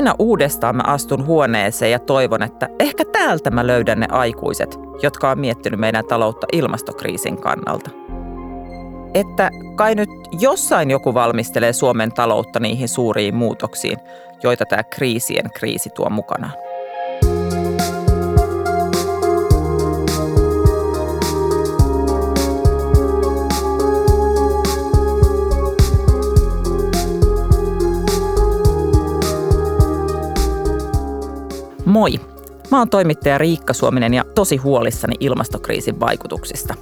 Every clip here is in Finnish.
aina uudestaan mä astun huoneeseen ja toivon, että ehkä täältä mä löydän ne aikuiset, jotka on miettinyt meidän taloutta ilmastokriisin kannalta. Että kai nyt jossain joku valmistelee Suomen taloutta niihin suuriin muutoksiin, joita tämä kriisien kriisi tuo mukanaan. Moi! Mä oon toimittaja Riikka Suominen ja tosi huolissani ilmastokriisin vaikutuksista.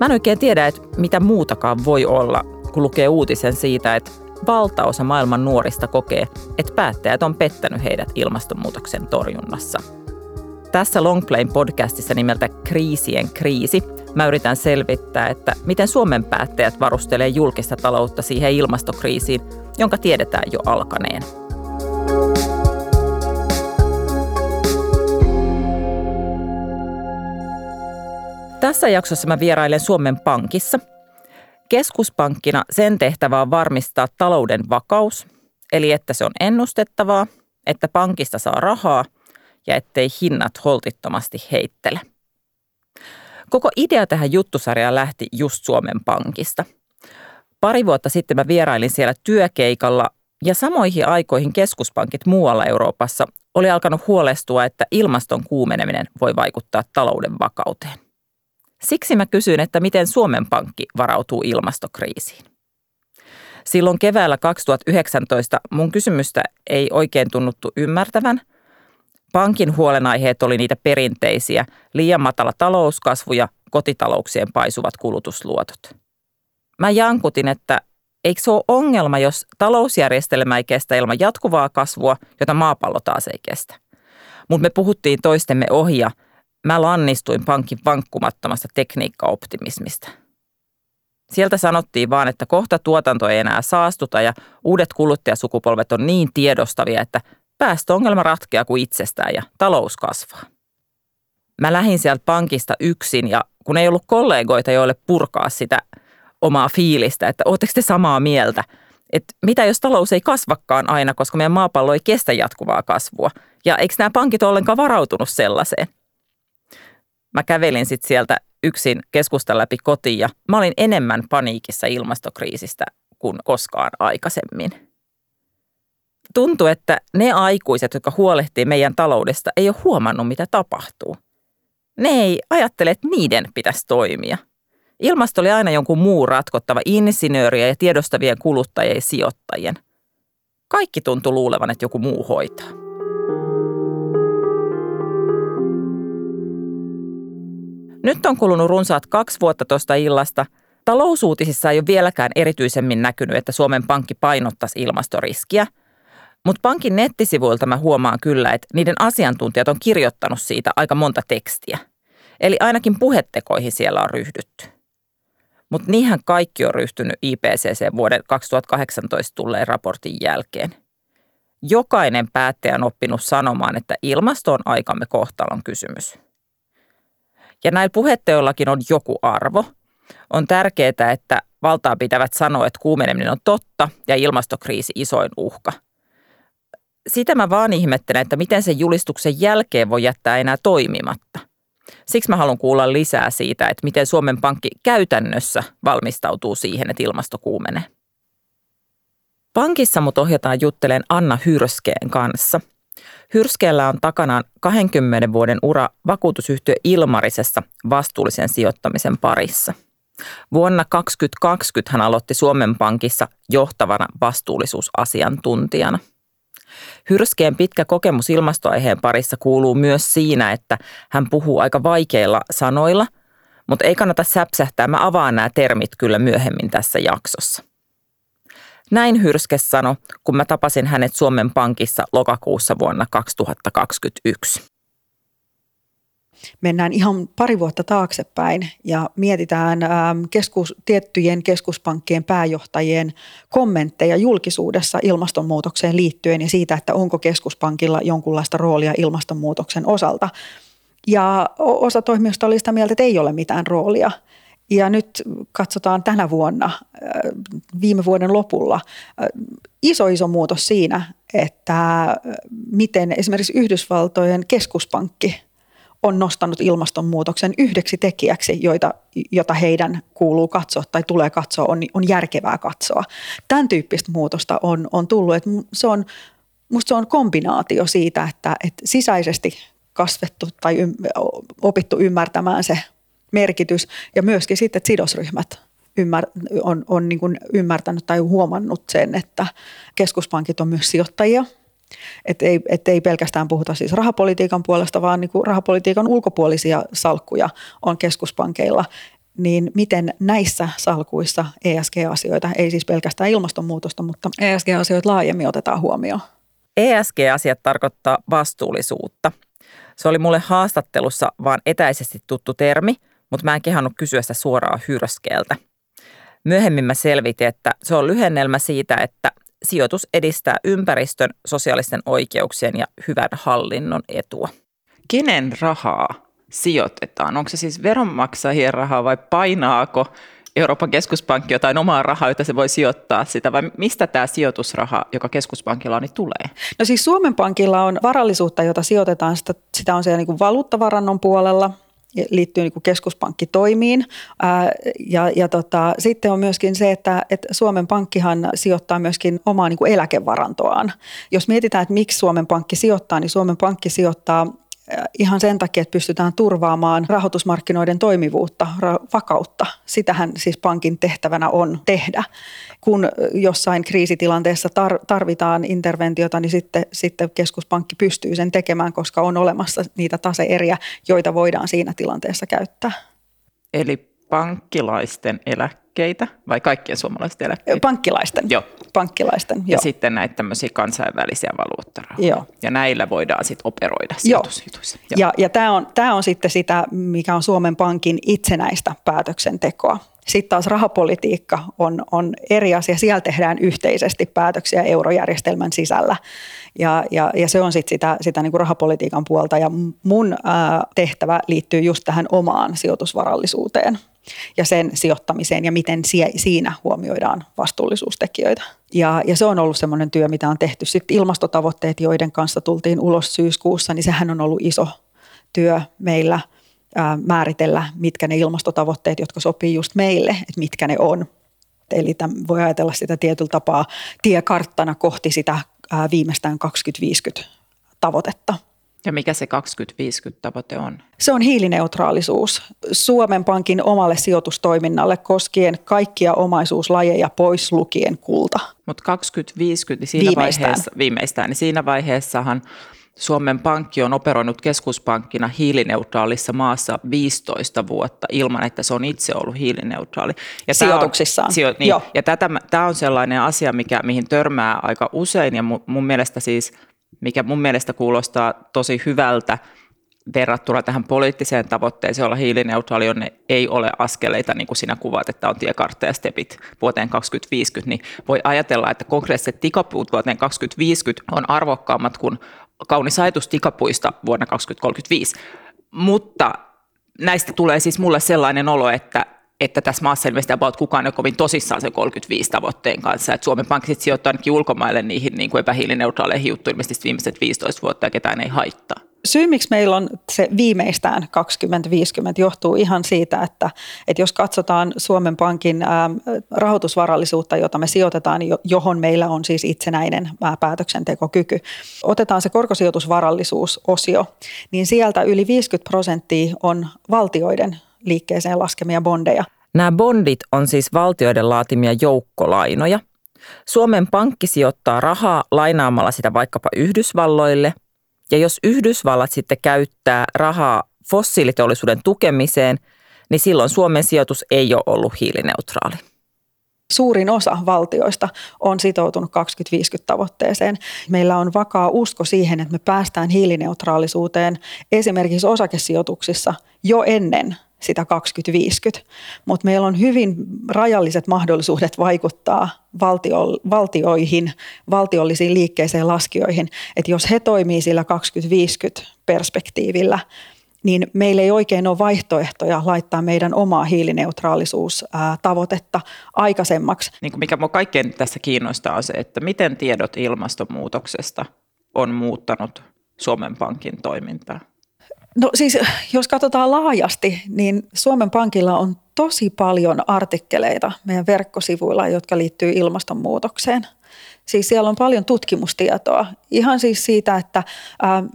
Mä en oikein tiedä, että mitä muutakaan voi olla, kun lukee uutisen siitä, että valtaosa maailman nuorista kokee, että päättäjät on pettänyt heidät ilmastonmuutoksen torjunnassa. Tässä Longplayn podcastissa nimeltä Kriisien kriisi mä yritän selvittää, että miten Suomen päättäjät varustelee julkista taloutta siihen ilmastokriisiin, jonka tiedetään jo alkaneen. Tässä jaksossa mä vierailen Suomen Pankissa. Keskuspankkina sen tehtävä on varmistaa talouden vakaus, eli että se on ennustettavaa, että pankista saa rahaa ja ettei hinnat holtittomasti heittele. Koko idea tähän juttusarjaan lähti just Suomen Pankista. Pari vuotta sitten mä vierailin siellä työkeikalla ja samoihin aikoihin keskuspankit muualla Euroopassa oli alkanut huolestua, että ilmaston kuumeneminen voi vaikuttaa talouden vakauteen. Siksi mä kysyin, että miten Suomen Pankki varautuu ilmastokriisiin. Silloin keväällä 2019 mun kysymystä ei oikein tunnuttu ymmärtävän. Pankin huolenaiheet oli niitä perinteisiä, liian matala talouskasvu ja kotitalouksien paisuvat kulutusluotot. Mä jankutin, että eikö se ole ongelma, jos talousjärjestelmä ei kestä ilman jatkuvaa kasvua, jota maapallo taas ei kestä. Mutta me puhuttiin toistemme ohja – Mä lannistuin pankin vankkumattomasta tekniikkaoptimismista. Sieltä sanottiin vaan, että kohta tuotanto ei enää saastuta ja uudet kuluttajasukupolvet on niin tiedostavia, että päästöongelma ratkeaa kuin itsestään ja talous kasvaa. Mä lähdin sieltä pankista yksin ja kun ei ollut kollegoita, joille purkaa sitä omaa fiilistä, että ootteko te samaa mieltä, että mitä jos talous ei kasvakaan aina, koska meidän maapallo ei kestä jatkuvaa kasvua. Ja eikö nämä pankit ole ollenkaan varautunut sellaiseen? Mä kävelin sitten sieltä yksin keskustan läpi kotiin ja mä olin enemmän paniikissa ilmastokriisistä kuin koskaan aikaisemmin. Tuntuu, että ne aikuiset, jotka huolehtii meidän taloudesta, ei ole huomannut, mitä tapahtuu. Ne ei ajattele, että niiden pitäisi toimia. Ilmasto oli aina jonkun muu ratkottava insinööriä ja tiedostavien kuluttajien ja sijoittajien. Kaikki tuntui luulevan, että joku muu hoitaa. Nyt on kulunut runsaat kaksi vuotta tuosta illasta. Talousuutisissa ei ole vieläkään erityisemmin näkynyt, että Suomen Pankki painottaisi ilmastoriskiä. Mutta pankin nettisivuilta mä huomaan kyllä, että niiden asiantuntijat on kirjoittanut siitä aika monta tekstiä. Eli ainakin puhetekoihin siellä on ryhdytty. Mutta niinhän kaikki on ryhtynyt IPCC vuoden 2018 tulleen raportin jälkeen. Jokainen päättäjä on oppinut sanomaan, että ilmasto on aikamme kohtalon kysymys. Ja näillä puheteollakin on joku arvo. On tärkeää, että valtaa pitävät sanoa, että kuumeneminen on totta ja ilmastokriisi isoin uhka. Sitä mä vaan ihmettelen, että miten sen julistuksen jälkeen voi jättää enää toimimatta. Siksi mä haluan kuulla lisää siitä, että miten Suomen Pankki käytännössä valmistautuu siihen, että ilmasto kuumenee. Pankissa mut ohjataan juttelen Anna Hyrskeen kanssa – Hyrskeellä on takanaan 20 vuoden ura vakuutusyhtiö Ilmarisessa vastuullisen sijoittamisen parissa. Vuonna 2020 hän aloitti Suomen Pankissa johtavana vastuullisuusasiantuntijana. Hyrskeen pitkä kokemus ilmastoaiheen parissa kuuluu myös siinä, että hän puhuu aika vaikeilla sanoilla, mutta ei kannata säpsähtää. Mä avaan nämä termit kyllä myöhemmin tässä jaksossa. Näin Hyrske sanoi, kun mä tapasin hänet Suomen Pankissa lokakuussa vuonna 2021. Mennään ihan pari vuotta taaksepäin ja mietitään ähm, keskus, tiettyjen keskuspankkien pääjohtajien kommentteja julkisuudessa ilmastonmuutokseen liittyen ja siitä, että onko keskuspankilla jonkunlaista roolia ilmastonmuutoksen osalta. Ja osa toimijoista oli sitä mieltä, että ei ole mitään roolia – Ja nyt katsotaan tänä vuonna, viime vuoden lopulla, iso iso muutos siinä, että miten esimerkiksi Yhdysvaltojen keskuspankki on nostanut ilmastonmuutoksen yhdeksi tekijäksi, joita, jota heidän kuuluu katsoa tai tulee katsoa, on, on järkevää katsoa. Tämän tyyppistä muutosta on, on tullut. Että se on, musta se on kombinaatio siitä, että, että sisäisesti kasvettu tai opittu ymmärtämään se merkitys ja myöskin sitten, sidosryhmät ymmär, on, on niin kuin ymmärtänyt tai huomannut sen, että keskuspankit on myös sijoittajia – että ei, et ei pelkästään puhuta siis rahapolitiikan puolesta, vaan niin kuin rahapolitiikan ulkopuolisia salkkuja on keskuspankeilla. Niin miten näissä salkuissa ESG-asioita, ei siis pelkästään ilmastonmuutosta, mutta ESG-asioita laajemmin otetaan huomioon? ESG-asiat tarkoittaa vastuullisuutta. Se oli mulle haastattelussa vaan etäisesti tuttu termi, mutta mä en kehannut kysyä sitä suoraan hyrskeeltä. Myöhemmin mä selvitin, että se on lyhennelmä siitä, että sijoitus edistää ympäristön, sosiaalisten oikeuksien ja hyvän hallinnon etua. Kenen rahaa sijoitetaan? Onko se siis veronmaksajien rahaa vai painaako Euroopan keskuspankki jotain omaa rahaa, jota se voi sijoittaa sitä, vai mistä tämä sijoitusraha, joka keskuspankilla on, niin tulee? No siis Suomen Pankilla on varallisuutta, jota sijoitetaan, sitä, sitä on siellä niin kuin valuuttavarannon puolella, liittyy niin kuin keskuspankkitoimiin. Ää, ja, ja tota, sitten on myöskin se, että, että Suomen Pankkihan sijoittaa myöskin omaa niin kuin eläkevarantoaan. Jos mietitään, että miksi Suomen Pankki sijoittaa, niin Suomen Pankki sijoittaa ihan sen takia, että pystytään turvaamaan rahoitusmarkkinoiden toimivuutta, vakautta. Sitähän siis pankin tehtävänä on tehdä. Kun jossain kriisitilanteessa tarvitaan interventiota, niin sitten, sitten keskuspankki pystyy sen tekemään, koska on olemassa niitä taseeriä, joita voidaan siinä tilanteessa käyttää. Eli pankkilaisten eläkkeitä vai kaikkien suomalaisten eläkkeitä? Pankkilaisten. Joo. Pankkilaisten, ja sitten näitä tämmöisiä kansainvälisiä valuuttarahoja. Joo. Ja näillä voidaan sitten operoida sijoitusjutuissa. Joo. Ja, ja tämä on, tämä on sitten sitä, mikä on Suomen Pankin itsenäistä päätöksentekoa. Sitten taas rahapolitiikka on, on eri asia. Siellä tehdään yhteisesti päätöksiä eurojärjestelmän sisällä. Ja, ja, ja se on sitten sitä, sitä niin kuin rahapolitiikan puolta. Ja mun ää, tehtävä liittyy just tähän omaan sijoitusvarallisuuteen ja sen sijoittamiseen ja miten siinä huomioidaan vastuullisuustekijöitä. Ja, ja se on ollut semmoinen työ, mitä on tehty. Sitten ilmastotavoitteet, joiden kanssa tultiin ulos syyskuussa, niin sehän on ollut iso työ meillä ää, määritellä, mitkä ne ilmastotavoitteet, jotka sopii just meille, että mitkä ne on. Eli tämän, voi ajatella sitä tietyllä tapaa tiekarttana kohti sitä ää, viimeistään 2050 tavoitetta. Ja mikä se 2050-tavoite on? Se on hiilineutraalisuus Suomen Pankin omalle sijoitustoiminnalle koskien kaikkia omaisuuslajeja pois lukien kulta. Mutta 2050, niin siinä viimeistään. vaiheessa, viimeistään, niin siinä vaiheessahan Suomen Pankki on operoinut keskuspankkina hiilineutraalissa maassa 15 vuotta ilman, että se on itse ollut hiilineutraali. Ja Sijoituksissaan. On, sijo, niin, ja tätä, tämä on sellainen asia, mikä, mihin törmää aika usein ja mun, mun mielestä siis – mikä mun mielestä kuulostaa tosi hyvältä verrattuna tähän poliittiseen tavoitteeseen olla hiilineutraali, on ei ole askeleita, niin kuin sinä kuvaat, että on tiekartta ja stepit vuoteen 2050, niin voi ajatella, että konkreettiset tikapuut vuoteen 2050 on arvokkaammat kuin kaunis ajatus tikapuista vuonna 2035. Mutta näistä tulee siis mulle sellainen olo, että että tässä maassa ilmeisesti about kukaan ei ole kovin tosissaan sen 35 tavoitteen kanssa. Että Suomen Pankki sijoittaa ainakin ulkomaille niihin niin kuin epähiilineutraaleihin juttuihin ilmeisesti viimeiset 15 vuotta ja ketään ei haittaa. Syy, miksi meillä on se viimeistään 2050, johtuu ihan siitä, että, että jos katsotaan Suomen Pankin rahoitusvarallisuutta, jota me sijoitetaan, johon meillä on siis itsenäinen päätöksentekokyky, otetaan se korkosijoitusvarallisuusosio, niin sieltä yli 50 prosenttia on valtioiden liikkeeseen laskemia bondeja. Nämä bondit on siis valtioiden laatimia joukkolainoja. Suomen Pankki sijoittaa rahaa lainaamalla sitä vaikkapa Yhdysvalloille. Ja jos Yhdysvallat sitten käyttää rahaa fossiiliteollisuuden tukemiseen, niin silloin Suomen sijoitus ei ole ollut hiilineutraali. Suurin osa valtioista on sitoutunut 2050 tavoitteeseen. Meillä on vakaa usko siihen, että me päästään hiilineutraalisuuteen esimerkiksi osakesijoituksissa jo ennen sitä 2050, mutta meillä on hyvin rajalliset mahdollisuudet vaikuttaa valtio, valtioihin, valtiollisiin liikkeeseen laskijoihin, että jos he toimii sillä 2050 perspektiivillä, niin meillä ei oikein ole vaihtoehtoja laittaa meidän omaa hiilineutraalisuustavoitetta aikaisemmaksi. Niin kuin mikä minua kaikkein tässä kiinnostaa on se, että miten tiedot ilmastonmuutoksesta on muuttanut Suomen Pankin toimintaa? No siis jos katsotaan laajasti, niin Suomen Pankilla on tosi paljon artikkeleita meidän verkkosivuilla, jotka liittyy ilmastonmuutokseen. Siis siellä on paljon tutkimustietoa, ihan siis siitä, että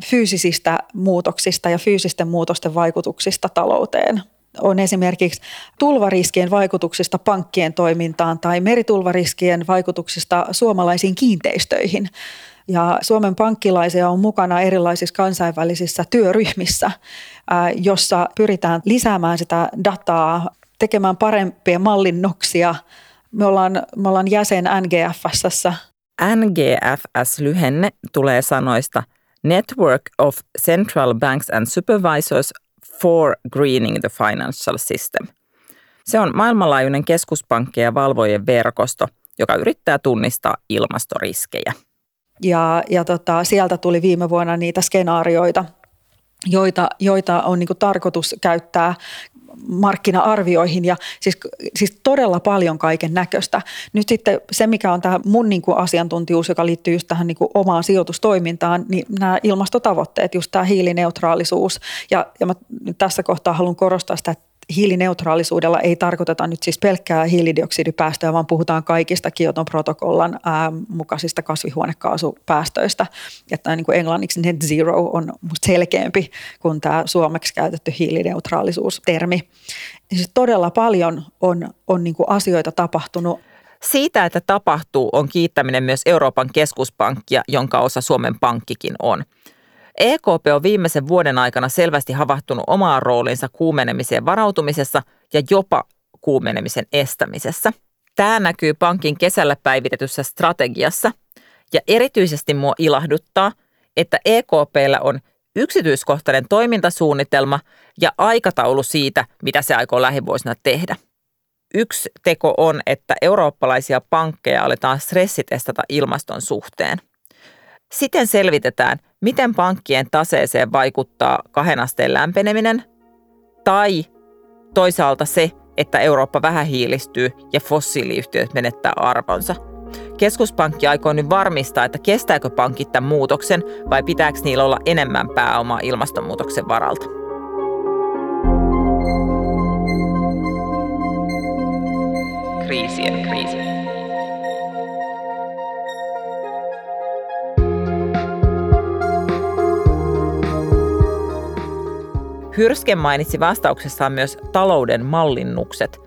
fyysisistä muutoksista ja fyysisten muutosten vaikutuksista talouteen. On esimerkiksi tulvariskien vaikutuksista pankkien toimintaan tai meritulvariskien vaikutuksista suomalaisiin kiinteistöihin. Ja Suomen pankkilaisia on mukana erilaisissa kansainvälisissä työryhmissä, jossa pyritään lisäämään sitä dataa, tekemään parempia mallinnoksia. Me ollaan, me ollaan jäsen NGFSssä. NGFS-lyhenne tulee sanoista Network of Central Banks and Supervisors for Greening the Financial System. Se on maailmanlaajuinen keskuspankkien valvojen verkosto, joka yrittää tunnistaa ilmastoriskejä. Ja, ja tota, sieltä tuli viime vuonna niitä skenaarioita, joita, joita on niin tarkoitus käyttää markkina-arvioihin ja siis, siis todella paljon kaiken näköistä. Nyt sitten se, mikä on tämä mun niin kuin asiantuntijuus, joka liittyy just tähän niin kuin omaan sijoitustoimintaan, niin nämä ilmastotavoitteet, just tämä hiilineutraalisuus. Ja, ja mä tässä kohtaa haluan korostaa sitä, että hiilineutraalisuudella ei tarkoiteta nyt siis pelkkää hiilidioksidipäästöjä, vaan puhutaan kaikista Kioton protokollan ää, mukaisista kasvihuonekaasupäästöistä. Että niin kuin englanniksi net zero on selkeämpi kuin tämä suomeksi käytetty hiilineutraalisuustermi. Siis todella paljon on, on niin kuin asioita tapahtunut. Siitä, että tapahtuu, on kiittäminen myös Euroopan keskuspankkia, jonka osa Suomen Pankkikin on – EKP on viimeisen vuoden aikana selvästi havahtunut omaan rooliinsa kuumenemiseen varautumisessa ja jopa kuumenemisen estämisessä. Tämä näkyy pankin kesällä päivitetyssä strategiassa ja erityisesti mua ilahduttaa, että EKPllä on yksityiskohtainen toimintasuunnitelma ja aikataulu siitä, mitä se aikoo lähivuosina tehdä. Yksi teko on, että eurooppalaisia pankkeja aletaan stressitestata ilmaston suhteen – Siten selvitetään, miten pankkien taseeseen vaikuttaa kahden asteen lämpeneminen tai toisaalta se, että Eurooppa vähän hiilistyy ja fossiiliyhtiöt menettää arvonsa. Keskuspankki aikoo nyt varmistaa, että kestääkö pankit tämän muutoksen vai pitääkö niillä olla enemmän pääomaa ilmastonmuutoksen varalta. Kriisien kriisi. Hyrsken mainitsi vastauksessaan myös talouden mallinnukset.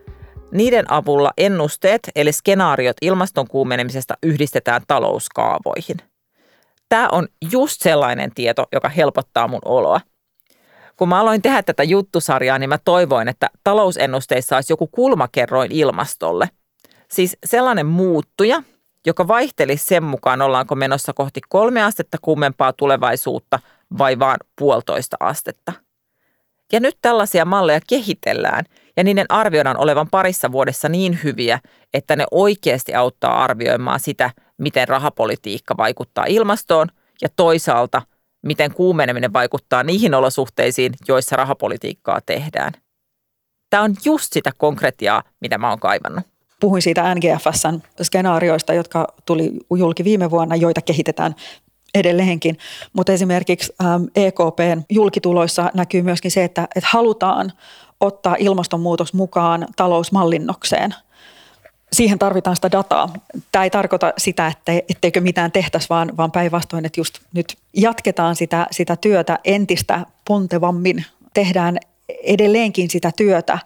Niiden avulla ennusteet eli skenaariot ilmaston kuumenemisesta yhdistetään talouskaavoihin. Tämä on just sellainen tieto, joka helpottaa mun oloa. Kun mä aloin tehdä tätä juttusarjaa, niin mä toivoin, että talousennusteissa olisi joku kulmakerroin ilmastolle. Siis sellainen muuttuja, joka vaihtelisi sen mukaan, ollaanko menossa kohti kolme astetta kuumempaa tulevaisuutta vai vaan puolitoista astetta – ja nyt tällaisia malleja kehitellään ja niiden arvioidaan olevan parissa vuodessa niin hyviä, että ne oikeasti auttaa arvioimaan sitä, miten rahapolitiikka vaikuttaa ilmastoon ja toisaalta, miten kuumeneminen vaikuttaa niihin olosuhteisiin, joissa rahapolitiikkaa tehdään. Tämä on just sitä konkretiaa, mitä mä oon kaivannut. Puhuin siitä NGFSn skenaarioista, jotka tuli julki viime vuonna, joita kehitetään edelleenkin. Mutta esimerkiksi ähm, EKPn julkituloissa näkyy myöskin se, että, että halutaan ottaa ilmastonmuutos mukaan talousmallinnokseen. Siihen tarvitaan sitä dataa. Tämä ei tarkoita sitä, että etteikö mitään tehtäisi, vaan, vaan päinvastoin, että just nyt jatketaan sitä, sitä työtä entistä pontevammin. Tehdään edelleenkin sitä työtä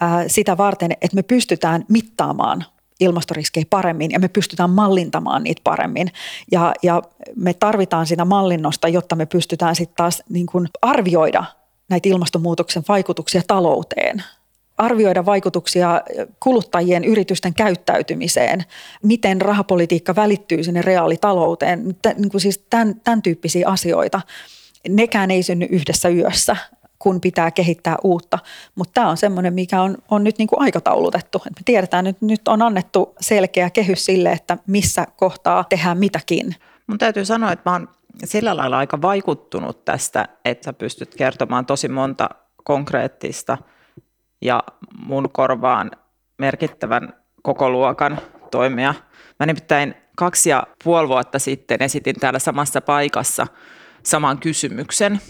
ää, sitä varten, että me pystytään mittaamaan ilmastoriskejä paremmin ja me pystytään mallintamaan niitä paremmin. Ja, ja me tarvitaan sitä mallinnosta, jotta me pystytään sitten taas niin kuin arvioida näitä ilmastonmuutoksen vaikutuksia talouteen arvioida vaikutuksia kuluttajien yritysten käyttäytymiseen, miten rahapolitiikka välittyy sinne reaalitalouteen, niin kuin siis tämän, tämän tyyppisiä asioita. Nekään ei synny yhdessä yössä, kun pitää kehittää uutta. Mutta tämä on semmoinen, mikä on, on nyt niin kuin aikataulutettu. Et me tiedetään, että nyt on annettu selkeä kehys sille, että missä kohtaa tehdään mitäkin. Mun täytyy sanoa, että mä oon sillä lailla aika vaikuttunut tästä, että sä pystyt kertomaan tosi monta konkreettista ja mun korvaan merkittävän koko luokan toimia. Mä nimittäin kaksi ja puoli vuotta sitten esitin täällä samassa paikassa saman kysymyksen.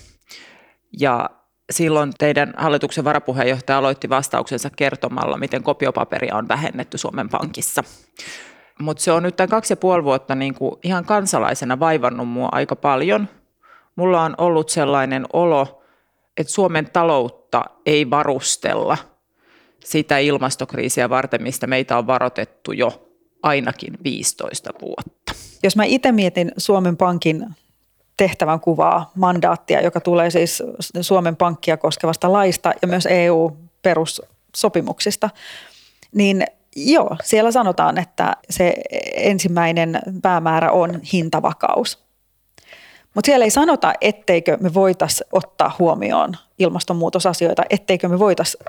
Ja silloin teidän hallituksen varapuheenjohtaja aloitti vastauksensa kertomalla, miten kopiopaperia on vähennetty Suomen Pankissa. Mutta se on nyt tämän kaksi ja puoli vuotta niin kuin ihan kansalaisena vaivannut mua aika paljon. Mulla on ollut sellainen olo, että Suomen taloutta ei varustella sitä ilmastokriisiä varten, mistä meitä on varoitettu jo ainakin 15 vuotta. Jos mä itse mietin Suomen Pankin tehtävän kuvaa, mandaattia, joka tulee siis Suomen Pankkia koskevasta laista ja myös EU-perussopimuksista, niin joo, siellä sanotaan, että se ensimmäinen päämäärä on hintavakaus. Mutta siellä ei sanota, etteikö me voitaisiin ottaa huomioon ilmastonmuutosasioita, etteikö me voitaisiin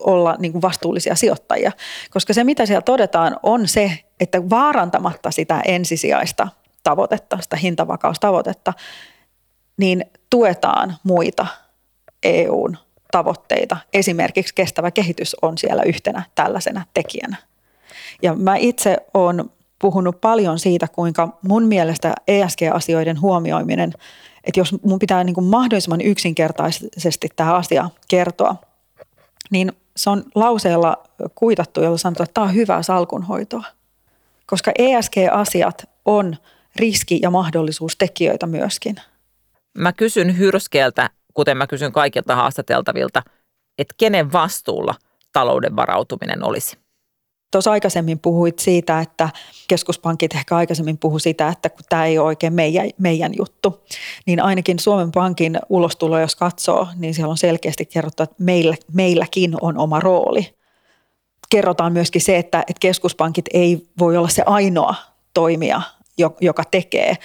olla niin kuin vastuullisia sijoittajia. Koska se, mitä siellä todetaan, on se, että vaarantamatta sitä ensisijaista tavoitetta, sitä hintavakaustavoitetta, niin tuetaan muita EUn tavoitteita. Esimerkiksi kestävä kehitys on siellä yhtenä tällaisena tekijänä. Ja mä itse olen puhunut paljon siitä, kuinka mun mielestä ESG-asioiden huomioiminen, että jos mun pitää niin kuin mahdollisimman yksinkertaisesti tämä asia kertoa, niin se on lauseella kuitattu, jolla sanotaan, että tämä on hyvää salkunhoitoa. Koska ESG-asiat on riski- ja mahdollisuustekijöitä myöskin. Mä kysyn Hyrskeeltä, kuten mä kysyn kaikilta haastateltavilta, että kenen vastuulla talouden varautuminen olisi? Tuossa aikaisemmin puhuit siitä, että keskuspankit ehkä aikaisemmin puhu sitä, että kun tämä ei ole oikein meidän, meidän juttu, niin ainakin Suomen Pankin ulostulo, jos katsoo, niin siellä on selkeästi kerrottu, että meillä, meilläkin on oma rooli. Kerrotaan myöskin se, että, että keskuspankit ei voi olla se ainoa toimija, joka tekee,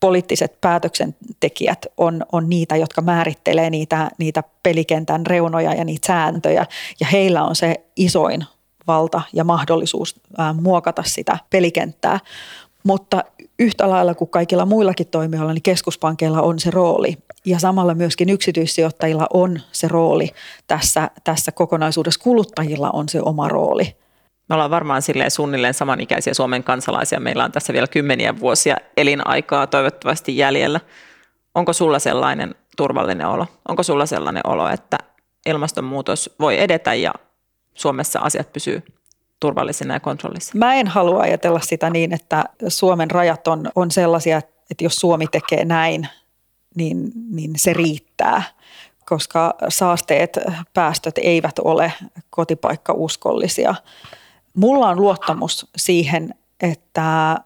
poliittiset päätöksentekijät on, on niitä, jotka määrittelee niitä, niitä pelikentän reunoja ja niitä sääntöjä. Ja heillä on se isoin valta ja mahdollisuus muokata sitä pelikenttää. Mutta yhtä lailla kuin kaikilla muillakin toimijoilla, niin keskuspankeilla on se rooli. Ja samalla myöskin yksityissijoittajilla on se rooli tässä, tässä kokonaisuudessa. Kuluttajilla on se oma rooli. Me ollaan varmaan silleen suunnilleen samanikäisiä Suomen kansalaisia. Meillä on tässä vielä kymmeniä vuosia elinaikaa toivottavasti jäljellä. Onko sulla sellainen turvallinen olo? Onko sulla sellainen olo, että ilmastonmuutos voi edetä ja Suomessa asiat pysyy turvallisina ja kontrollissa? Mä en halua ajatella sitä niin, että Suomen rajat on, on sellaisia, että jos Suomi tekee näin, niin, niin se riittää koska saasteet, päästöt eivät ole kotipaikkauskollisia. Mulla on luottamus siihen, että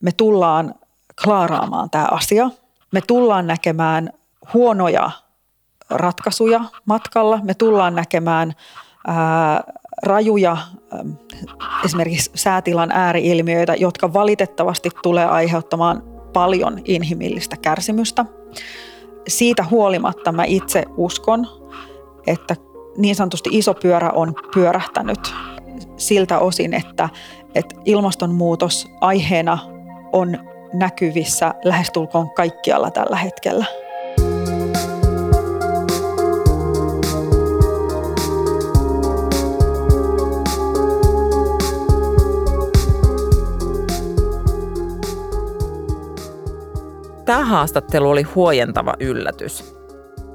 me tullaan klaaraamaan tämä asia. Me tullaan näkemään huonoja ratkaisuja matkalla. Me tullaan näkemään ää, rajuja esimerkiksi säätilan ääriilmiöitä, jotka valitettavasti tulee aiheuttamaan paljon inhimillistä kärsimystä. Siitä huolimatta mä itse uskon, että niin sanotusti iso pyörä on pyörähtänyt siltä osin, että, että ilmastonmuutos aiheena on näkyvissä lähestulkoon kaikkialla tällä hetkellä. Tämä haastattelu oli huojentava yllätys.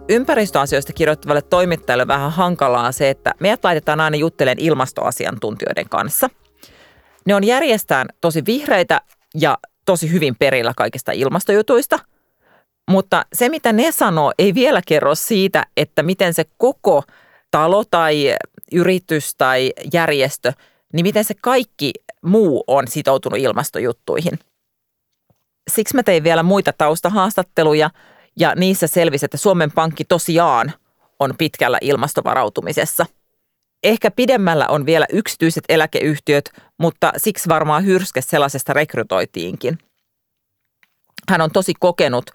Ympäristöasioista kirjoittavalle toimittajalle vähän hankalaa se, että meidät laitetaan aina juttelemaan ilmastoasiantuntijoiden kanssa. Ne on järjestään tosi vihreitä ja tosi hyvin perillä kaikista ilmastojutuista, mutta se mitä ne sanoo ei vielä kerro siitä, että miten se koko talo tai yritys tai järjestö, niin miten se kaikki muu on sitoutunut ilmastojuttuihin. Siksi mä tein vielä muita taustahaastatteluja – ja niissä selvisi, että Suomen Pankki tosiaan on pitkällä ilmastovarautumisessa. Ehkä pidemmällä on vielä yksityiset eläkeyhtiöt, mutta siksi varmaan hyrske sellaisesta rekrytoitiinkin. Hän on tosi kokenut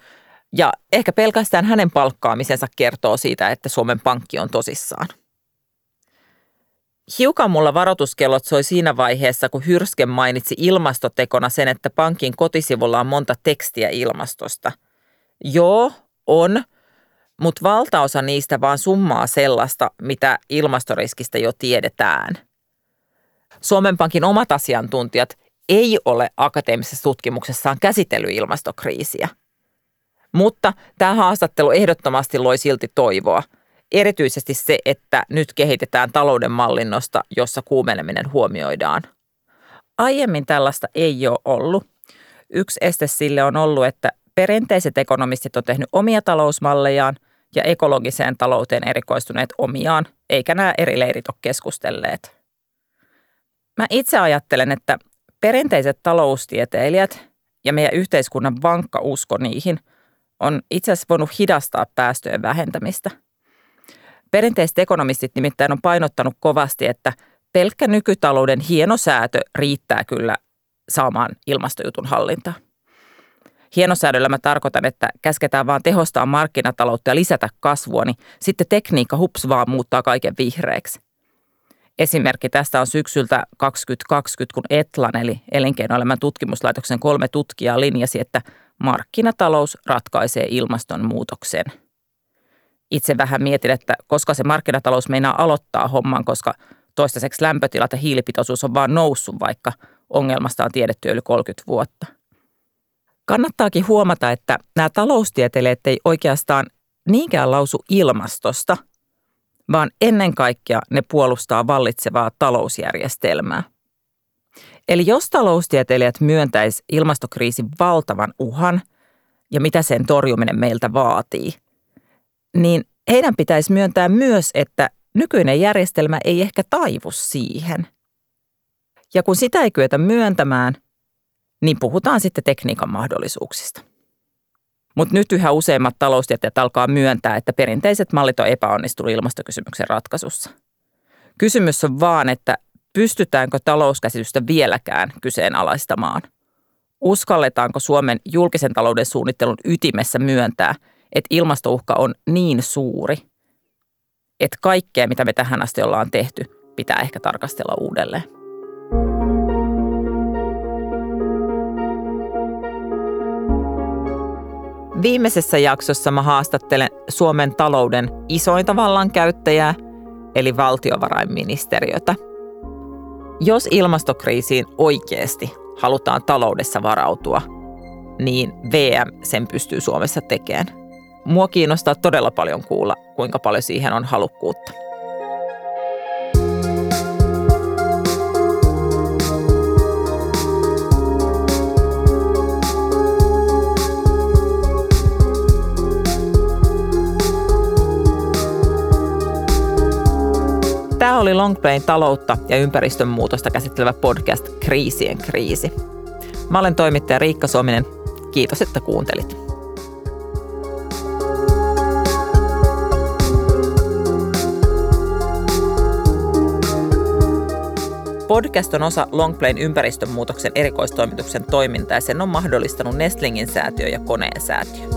ja ehkä pelkästään hänen palkkaamisensa kertoo siitä, että Suomen Pankki on tosissaan. Hiukan mulla varoituskellot soi siinä vaiheessa, kun Hyrsken mainitsi ilmastotekona sen, että pankin kotisivulla on monta tekstiä ilmastosta. Joo, on, mutta valtaosa niistä vaan summaa sellaista, mitä ilmastoriskistä jo tiedetään. Suomen Pankin omat asiantuntijat ei ole akateemisessa tutkimuksessaan käsitellyt ilmastokriisiä. Mutta tämä haastattelu ehdottomasti loi silti toivoa. Erityisesti se, että nyt kehitetään talouden mallinnosta, jossa kuumeneminen huomioidaan. Aiemmin tällaista ei ole ollut. Yksi este sille on ollut, että perinteiset ekonomistit on tehnyt omia talousmallejaan ja ekologiseen talouteen erikoistuneet omiaan, eikä nämä eri leirit ole keskustelleet. Mä itse ajattelen, että perinteiset taloustieteilijät ja meidän yhteiskunnan vankka usko niihin on itse asiassa voinut hidastaa päästöjen vähentämistä. Perinteiset ekonomistit nimittäin on painottanut kovasti, että pelkkä nykytalouden hieno säätö riittää kyllä saamaan ilmastojutun hallintaan. Hienosäädöllä mä tarkoitan, että käsketään vaan tehostaa markkinataloutta ja lisätä kasvua, niin sitten tekniikka hups vaan muuttaa kaiken vihreäksi. Esimerkki tästä on syksyltä 2020, kun Etlan eli elinkeinoelämän tutkimuslaitoksen kolme tutkijaa linjasi, että markkinatalous ratkaisee ilmastonmuutoksen. Itse vähän mietin, että koska se markkinatalous meinaa aloittaa homman, koska toistaiseksi lämpötilat ja hiilipitoisuus on vaan noussut, vaikka ongelmasta on tiedetty yli 30 vuotta. Kannattaakin huomata, että nämä taloustieteilijät ei oikeastaan niinkään lausu ilmastosta, vaan ennen kaikkea ne puolustaa vallitsevaa talousjärjestelmää. Eli jos taloustieteilijät myöntäisi ilmastokriisin valtavan uhan ja mitä sen torjuminen meiltä vaatii, niin heidän pitäisi myöntää myös, että nykyinen järjestelmä ei ehkä taivu siihen. Ja kun sitä ei kyetä myöntämään, niin puhutaan sitten tekniikan mahdollisuuksista. Mutta nyt yhä useimmat taloustieteet alkaa myöntää, että perinteiset mallit on epäonnistunut ilmastokysymyksen ratkaisussa. Kysymys on vaan, että pystytäänkö talouskäsitystä vieläkään kyseenalaistamaan? Uskalletaanko Suomen julkisen talouden suunnittelun ytimessä myöntää, että ilmastouhka on niin suuri, että kaikkea, mitä me tähän asti ollaan tehty, pitää ehkä tarkastella uudelleen. Viimeisessä jaksossa mä haastattelen Suomen talouden isointa vallankäyttäjää, eli valtiovarainministeriötä. Jos ilmastokriisiin oikeasti halutaan taloudessa varautua, niin VM sen pystyy Suomessa tekemään. Mua kiinnostaa todella paljon kuulla, kuinka paljon siihen on halukkuutta. Tämä oli Longplayn taloutta ja ympäristön muutosta käsittelevä podcast Kriisien kriisi. Mä olen toimittaja Riikka Suominen. Kiitos, että kuuntelit. Podcast on osa Longplayn ympäristönmuutoksen erikoistoimituksen toimintaa ja sen on mahdollistanut Nestlingin säätiö ja Koneen säätiö.